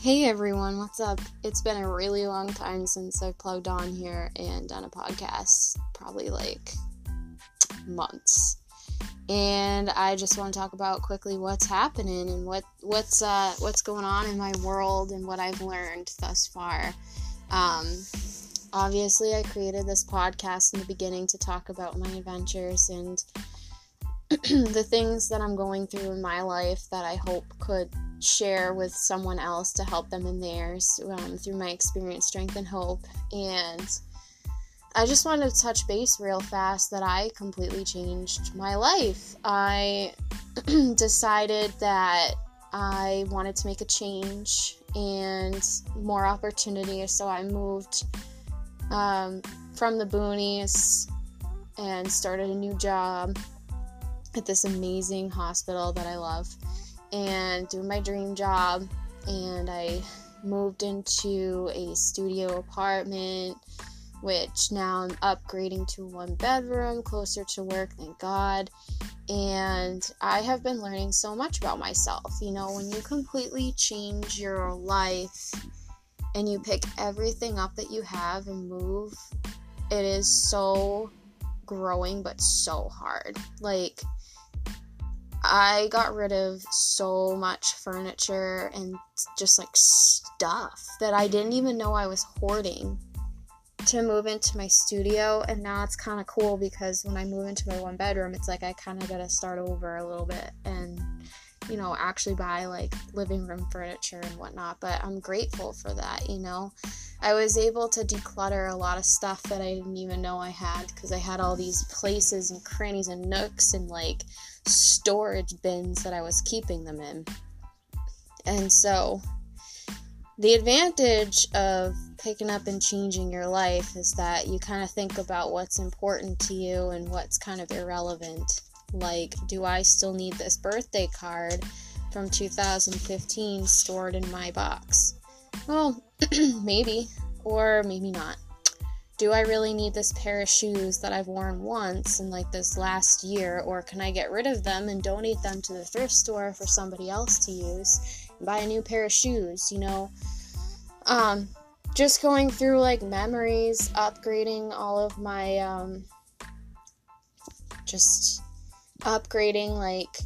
Hey everyone, what's up? It's been a really long time since I've plugged on here and done a podcast, probably like months. And I just want to talk about quickly what's happening and what what's uh, what's going on in my world and what I've learned thus far. Um, obviously, I created this podcast in the beginning to talk about my adventures and the things that I'm going through in my life that I hope could share with someone else to help them in theirs um, through my experience, strength, and hope. And I just wanted to touch base real fast that I completely changed my life. I decided that I wanted to make a change and more opportunity, so I moved um, from the boonies and started a new job at this amazing hospital that I love and doing my dream job. And I moved into a studio apartment, which now I'm upgrading to one bedroom closer to work, thank God. And I have been learning so much about myself. You know, when you completely change your life and you pick everything up that you have and move, it is so growing but so hard. Like, I got rid of so much furniture and just like stuff that I didn't even know I was hoarding to move into my studio. And now it's kind of cool because when I move into my one bedroom, it's like I kind of got to start over a little bit and, you know, actually buy like living room furniture and whatnot. But I'm grateful for that, you know. I was able to declutter a lot of stuff that I didn't even know I had because I had all these places and crannies and nooks and like storage bins that I was keeping them in. And so, the advantage of picking up and changing your life is that you kind of think about what's important to you and what's kind of irrelevant. Like, do I still need this birthday card from 2015 stored in my box? Well, maybe, or maybe not do I really need this pair of shoes that I've worn once in like this last year, or can I get rid of them and donate them to the thrift store for somebody else to use and buy a new pair of shoes, you know? Um, just going through like memories, upgrading all of my, um, just upgrading like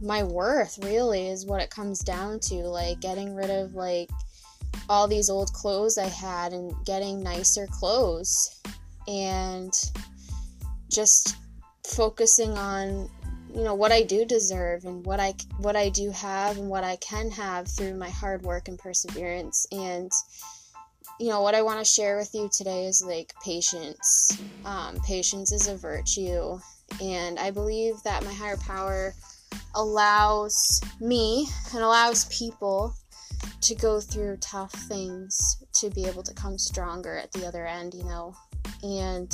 my worth really is what it comes down to, like getting rid of like all these old clothes I had and getting nicer clothes and just focusing on you know what I do deserve and what I what I do have and what I can have through my hard work and perseverance and you know what I want to share with you today is like patience. Um, patience is a virtue, and I believe that my higher power allows me and allows people to go through tough things to be able to come stronger at the other end, you know. And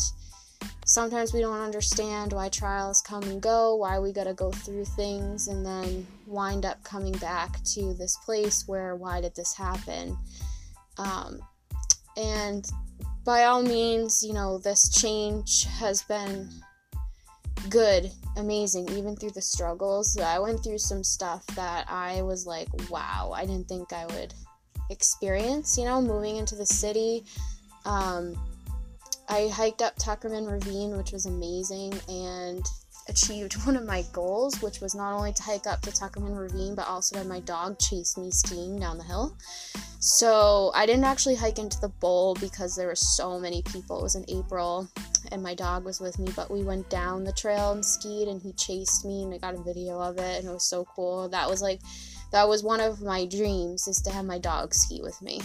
sometimes we don't understand why trials come and go, why we got to go through things and then wind up coming back to this place where why did this happen? Um, and by all means, you know, this change has been good, amazing, even through the struggles. I went through some stuff that I was like, wow, I didn't think I would experience, you know, moving into the city. Um, I hiked up Tuckerman Ravine, which was amazing, and achieved one of my goals, which was not only to hike up to Tuckerman Ravine, but also to have my dog chase me skiing down the hill. So I didn't actually hike into the bowl because there were so many people. It was in April, and my dog was with me, but we went down the trail and skied, and he chased me, and I got a video of it, and it was so cool. That was like, that was one of my dreams is to have my dog ski with me.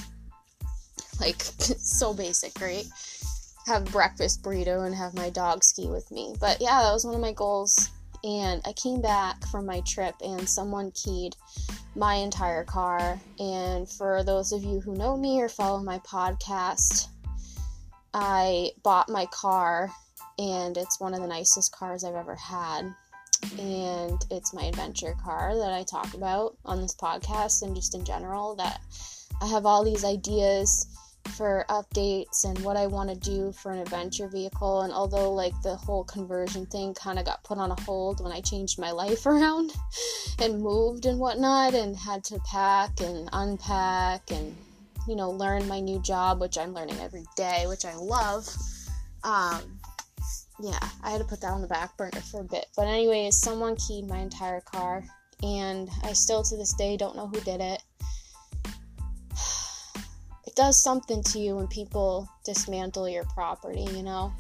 Like, so basic, right? Have breakfast burrito and have my dog ski with me. But yeah, that was one of my goals. And I came back from my trip and someone keyed my entire car. And for those of you who know me or follow my podcast, I bought my car and it's one of the nicest cars I've ever had. And it's my adventure car that I talk about on this podcast and just in general that I have all these ideas for updates and what I want to do for an adventure vehicle. And although, like, the whole conversion thing kind of got put on a hold when I changed my life around and moved and whatnot, and had to pack and unpack and, you know, learn my new job, which I'm learning every day, which I love. Um, yeah, I had to put that on the back burner for a bit. But, anyways, someone keyed my entire car, and I still to this day don't know who did it it does something to you when people dismantle your property, you know?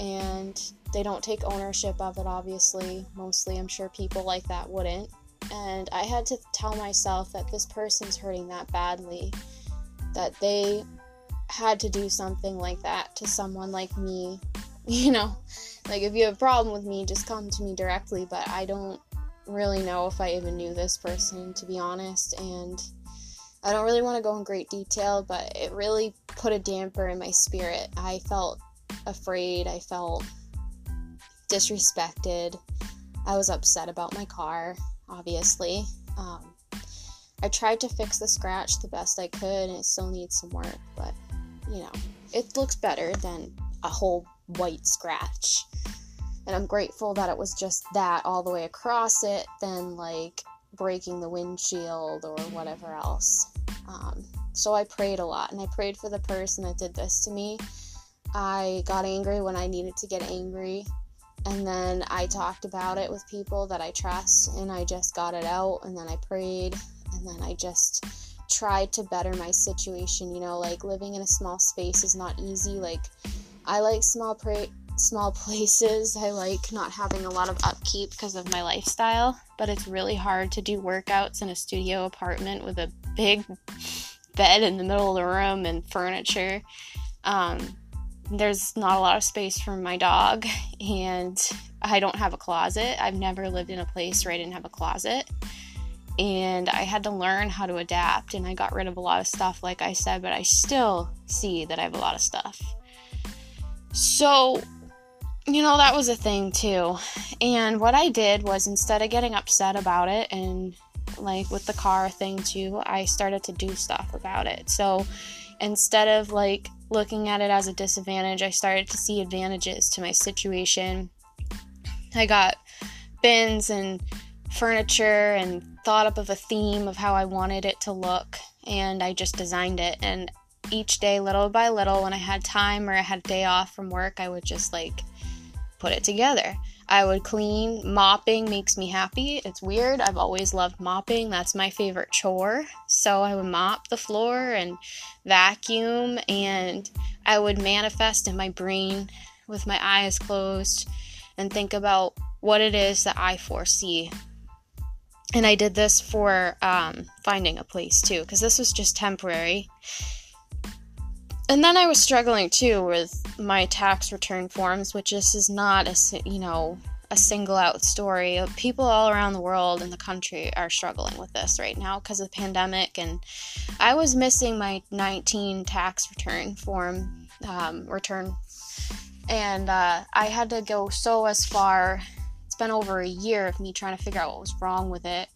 And they don't take ownership of it, obviously. Mostly, I'm sure people like that wouldn't. And I had to tell myself that this person's hurting that badly, that they had to do something like that to someone like me. You know, like if you have a problem with me, just come to me directly. But I don't really know if I even knew this person, to be honest. And I don't really want to go in great detail, but it really put a damper in my spirit. I felt afraid, I felt disrespected. I was upset about my car, obviously. Um, I tried to fix the scratch the best I could, and it still needs some work, but you know, it looks better than a whole white scratch. And I'm grateful that it was just that all the way across it than like breaking the windshield or whatever else. Um, so I prayed a lot and I prayed for the person that did this to me. I got angry when I needed to get angry. And then I talked about it with people that I trust and I just got it out. And then I prayed and then I just tried to better my situation. You know, like living in a small space is not easy. Like, I like small pra- small places. I like not having a lot of upkeep because of my lifestyle, but it's really hard to do workouts in a studio apartment with a big bed in the middle of the room and furniture. Um, there's not a lot of space for my dog, and I don't have a closet. I've never lived in a place where I didn't have a closet. And I had to learn how to adapt, and I got rid of a lot of stuff, like I said, but I still see that I have a lot of stuff. So, you know, that was a thing too. And what I did was instead of getting upset about it and like with the car thing too, I started to do stuff about it. So instead of like looking at it as a disadvantage, I started to see advantages to my situation. I got bins and furniture and thought up of a theme of how I wanted it to look and I just designed it and each day little by little when I had time or I had a day off from work, I would just like put it together. I would clean. Mopping makes me happy. It's weird. I've always loved mopping. That's my favorite chore. So I would mop the floor and vacuum, and I would manifest in my brain with my eyes closed and think about what it is that I foresee. And I did this for um, finding a place too, because this was just temporary and then I was struggling too with my tax return forms, which this is not a you know a single out story. People all around the world and the country are struggling with this right now because of the pandemic, and I was missing my 19 tax return form um, return, and uh, I had to go so as far. It's been over a year of me trying to figure out what was wrong with it.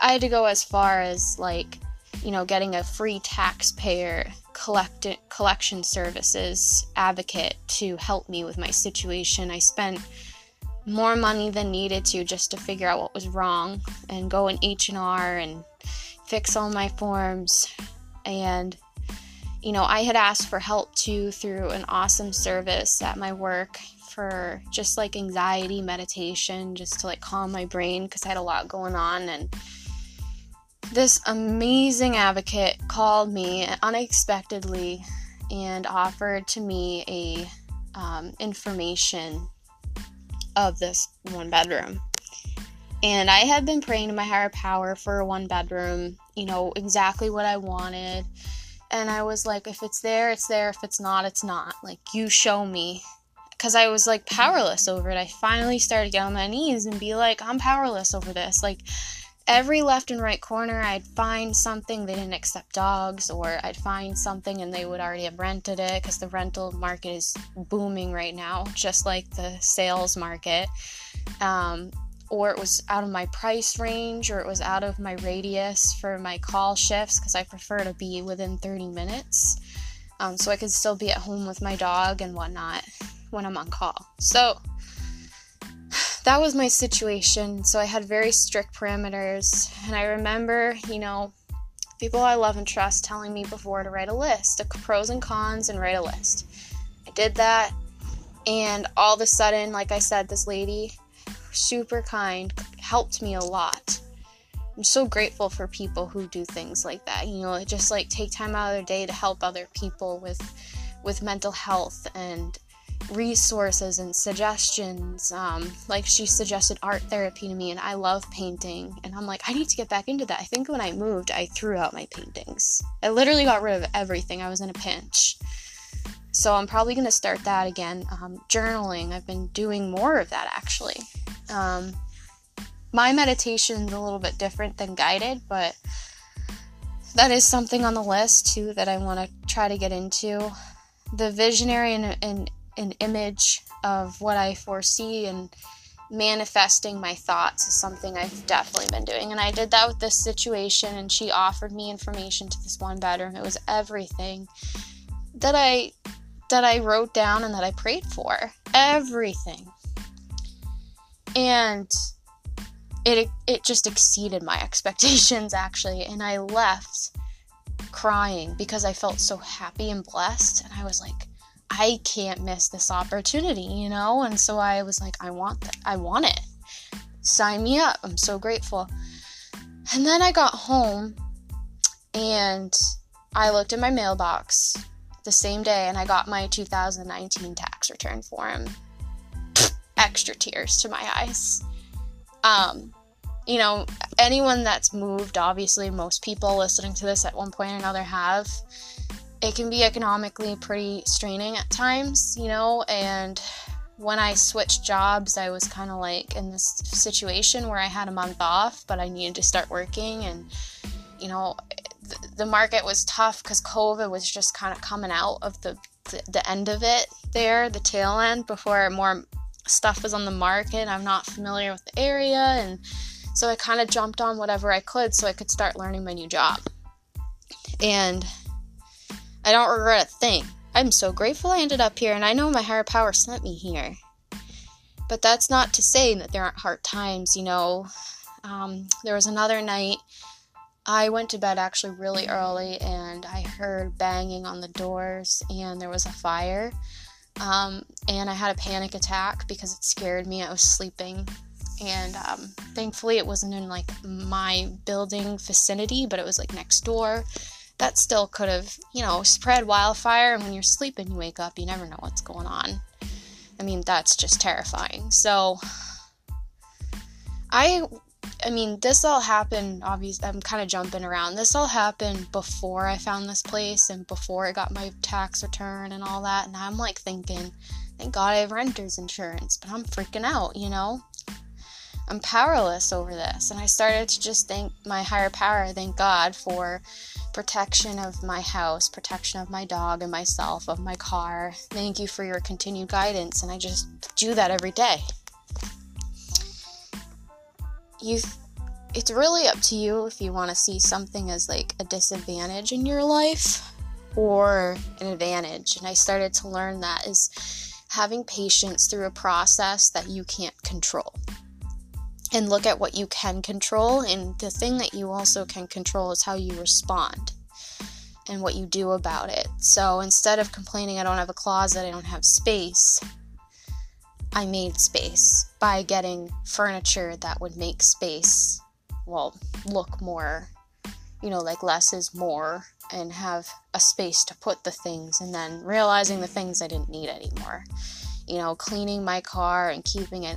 I had to go as far as like you know getting a free taxpayer collect- collection services advocate to help me with my situation. I spent more money than needed to just to figure out what was wrong and go in H&R and fix all my forms and you know, I had asked for help too through an awesome service at my work for just like anxiety meditation, just to like calm my brain because I had a lot going on and this amazing advocate called me unexpectedly and offered to me a um, information of this one bedroom. And i had been praying to my higher power for a one bedroom you know exactly what i wanted. And i was like if it's there it's there. If it's not it's not. Like you show me. Because i was like powerless over it. I finally started getting on my knees and be like i'm powerless over this. Like every left and right corner I'd find something they didn't accept dogs or I'd find something and they would already have rented it because the rental market is booming right now just like the sales market um, or it was out of my price range or it was out of my radius for my call shifts because I prefer to be within 30 minutes um, so I could still be at home with my dog and whatnot when I'm on call. So that was my situation. So I had very strict parameters. And I remember, you know, people I love and trust telling me before to write a list of pros and cons and write a list. I did that. And all of a sudden, like I said, this lady, super kind, helped me a lot. I'm so grateful for people who do things like that. You know, just like take time out of their day to help other people with with mental health and resources and suggestions. Um, like she suggested art therapy to me, and I love painting. And I'm like, I need to get back into that. I think when I moved, I threw out my paintings. I literally got rid of everything. I was in a pinch. So I'm probably going to start that again. Um, journaling, I've been doing more of that actually. Um, my meditation is a little bit different than guided, but that is something on the list too that I want to try to get into. The visionary and, and an image of what I foresee and manifesting my thoughts is something I've definitely been doing. And I did that with this situation, and she offered me information to this one bedroom. It was everything that I that I wrote down and that I prayed for. Everything. And it it just exceeded my expectations actually, and I left crying because I felt so happy and blessed and I was like I can't miss this opportunity, you know? And so I was like, I want that. I want it. Sign me up. I'm so grateful. And then I got home and I looked in my mailbox the same day and I got my 2019 tax return form. Extra tears to my eyes. Um, you know, anyone that's moved, obviously, most people listening to this at one point or another have it can be economically pretty straining at times, you know, and when I switched jobs, I was kind of like in this situation where I had a month off, but I needed to start working and you know, the, the market was tough cuz COVID was just kind of coming out of the, the the end of it there, the tail end before more stuff was on the market. I'm not familiar with the area and so I kind of jumped on whatever I could so I could start learning my new job. And I don't regret a thing. I'm so grateful I ended up here, and I know my higher power sent me here. But that's not to say that there aren't hard times, you know. Um, there was another night I went to bed actually really early and I heard banging on the doors and there was a fire. Um, and I had a panic attack because it scared me. I was sleeping. And um, thankfully, it wasn't in like my building vicinity, but it was like next door that still could have, you know, spread wildfire. And when you're sleeping, you wake up, you never know what's going on. I mean, that's just terrifying. So, I, I mean, this all happened. Obviously, I'm kind of jumping around. This all happened before I found this place and before I got my tax return and all that. And I'm like thinking, thank God I have renter's insurance, but I'm freaking out, you know. I'm powerless over this. And I started to just thank my higher power, thank God for protection of my house, protection of my dog and myself, of my car. Thank you for your continued guidance. And I just do that every day. You it's really up to you if you want to see something as like a disadvantage in your life or an advantage. And I started to learn that is having patience through a process that you can't control and look at what you can control. And the thing that you also can control is how you respond and what you do about it. So instead of complaining, I don't have a closet, I don't have space, I made space by getting furniture that would make space, well, look more, you know, like less is more, and have a space to put the things, and then realizing the things I didn't need anymore you know, cleaning my car and keeping it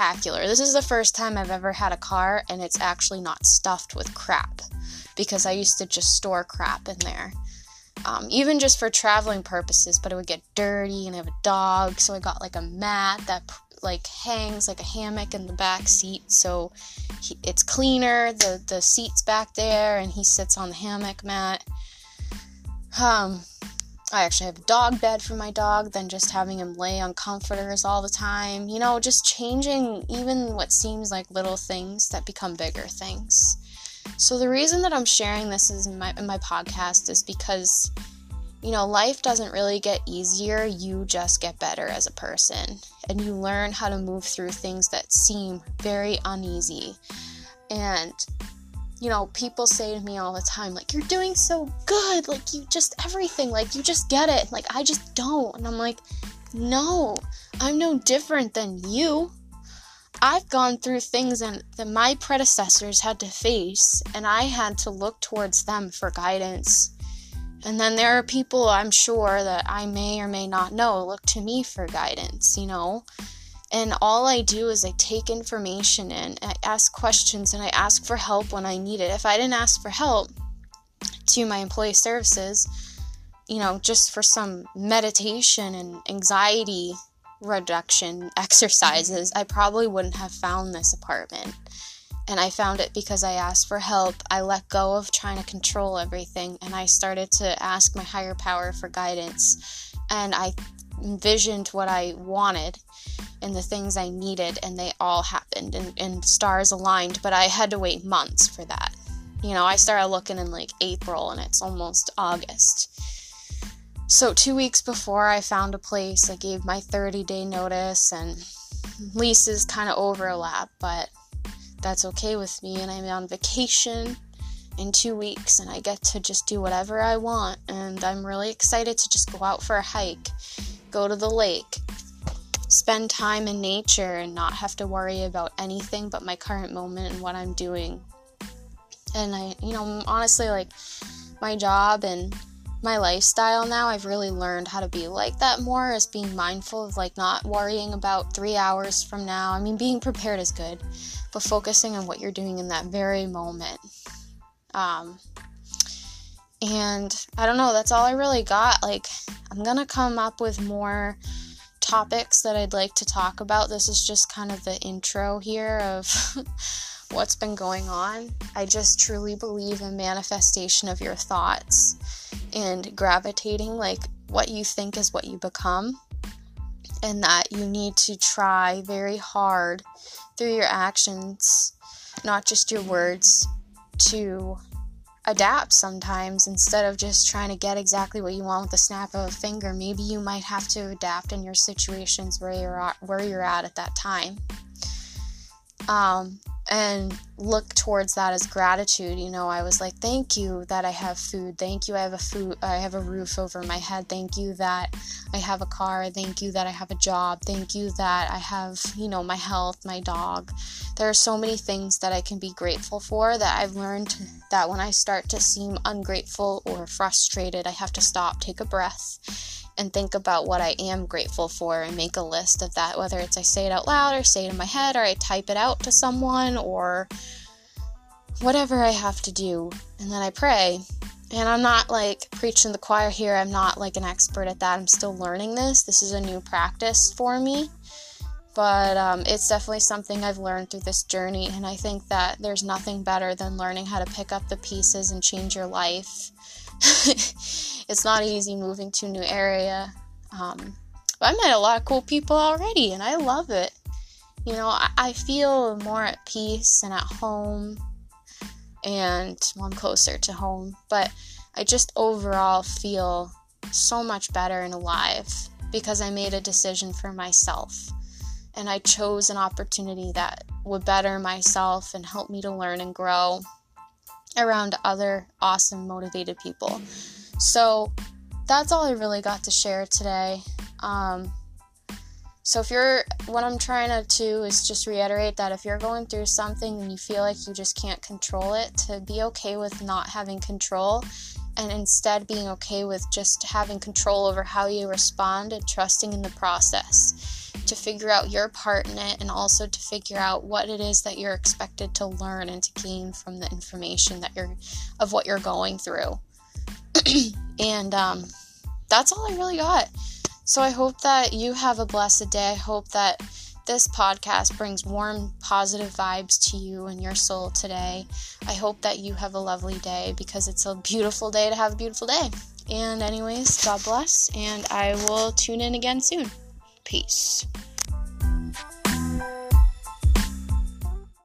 spectacular. This is the first time I've ever had a car and it's actually not stuffed with crap because I used to just store crap in there. Um, even just for traveling purposes, but it would get dirty and I have a dog, so I got like a mat that like hangs like a hammock in the back seat so he, it's cleaner the the seats back there and he sits on the hammock mat um I actually have a dog bed for my dog than just having him lay on comforters all the time. You know, just changing even what seems like little things that become bigger things. So the reason that I'm sharing this is in my in my podcast is because you know, life doesn't really get easier, you just get better as a person. And you learn how to move through things that seem very uneasy. And, you know, people say to me all the time, like, you're doing so good. Like, you just, everything, like, you just get it. Like, I just don't. And I'm like, no, I'm no different than you. I've gone through things that my predecessors had to face, and I had to look towards them for guidance and then there are people I'm sure that I may or may not know look to me for guidance, you know? And all I do is I take information in, I ask questions, and I ask for help when I need it. If I didn't ask for help to my employee services, you know, just for some meditation and anxiety reduction exercises, I probably wouldn't have found this apartment and I found it because I asked for help. I let go of trying to control everything and I started to ask my higher power for guidance. And I envisioned what I wanted and the things I needed, and they all happened and, and stars aligned. But I had to wait months for that. You know, I started looking in like April and it's almost August. So, two weeks before I found a place, I gave my 30 day notice, and leases kind of overlap, but that's okay with me. And I'm on vacation in two weeks and I get to just do whatever I want. And I'm really excited to just go out for a hike, go to the lake, spend time in nature, and not have to worry about anything but my current moment and what I'm doing. And I, you know, honestly, like my job and my lifestyle now, I've really learned how to be like that more as being mindful of like not worrying about three hours from now. I mean, being prepared is good, but focusing on what you're doing in that very moment. Um, and I don't know, that's all I really got. Like, I'm gonna come up with more topics that I'd like to talk about. This is just kind of the intro here of what's been going on. I just truly believe in manifestation of your thoughts and gravitating like what you think is what you become and that you need to try very hard through your actions, not just your words, to adapt sometimes instead of just trying to get exactly what you want with the snap of a finger. Maybe you might have to adapt in your situations where you're at, where you're at at that time. Um, and look towards that as gratitude. You know i was like thank you that i have food. Thank you i have a food i have a roof over my head. Thank you that i have a car. Thank you that i have a job. Thank you that i have you know my health my dog. There are so many things that i can be grateful for that i've learned that when i start to seem ungrateful or frustrated i have to stop take a breath and think about what I am grateful for and make a list of that, whether it's I say it out loud or say it in my head or I type it out to someone or whatever I have to do. And then I pray. And I'm not like preaching the choir here, I'm not like an expert at that. I'm still learning this. This is a new practice for me. But um, it's definitely something I've learned through this journey, and I think that there's nothing better than learning how to pick up the pieces and change your life it's not easy moving to a new area. Um, but I met a lot of cool people already, and I love it. You know, I, I feel more at peace and at home, and well, I'm closer to home, but I just overall feel so much better and alive because I made a decision for myself and I chose an opportunity that would better myself and help me to learn and grow around other awesome, motivated people. So that's all I really got to share today. Um, so if you're, what I'm trying to do is just reiterate that if you're going through something and you feel like you just can't control it, to be okay with not having control and instead being okay with just having control over how you respond and trusting in the process to figure out your part in it and also to figure out what it is that you're expected to learn and to gain from the information that you're of what you're going through. And um, that's all i really got. So i hope that you have a blessed day. I hope that this podcast brings warm positive vibes to you and your soul today. I hope that you have a lovely day because it's a beautiful day to have a beautiful day. And anyways god bless and i will tune in again soon Peace.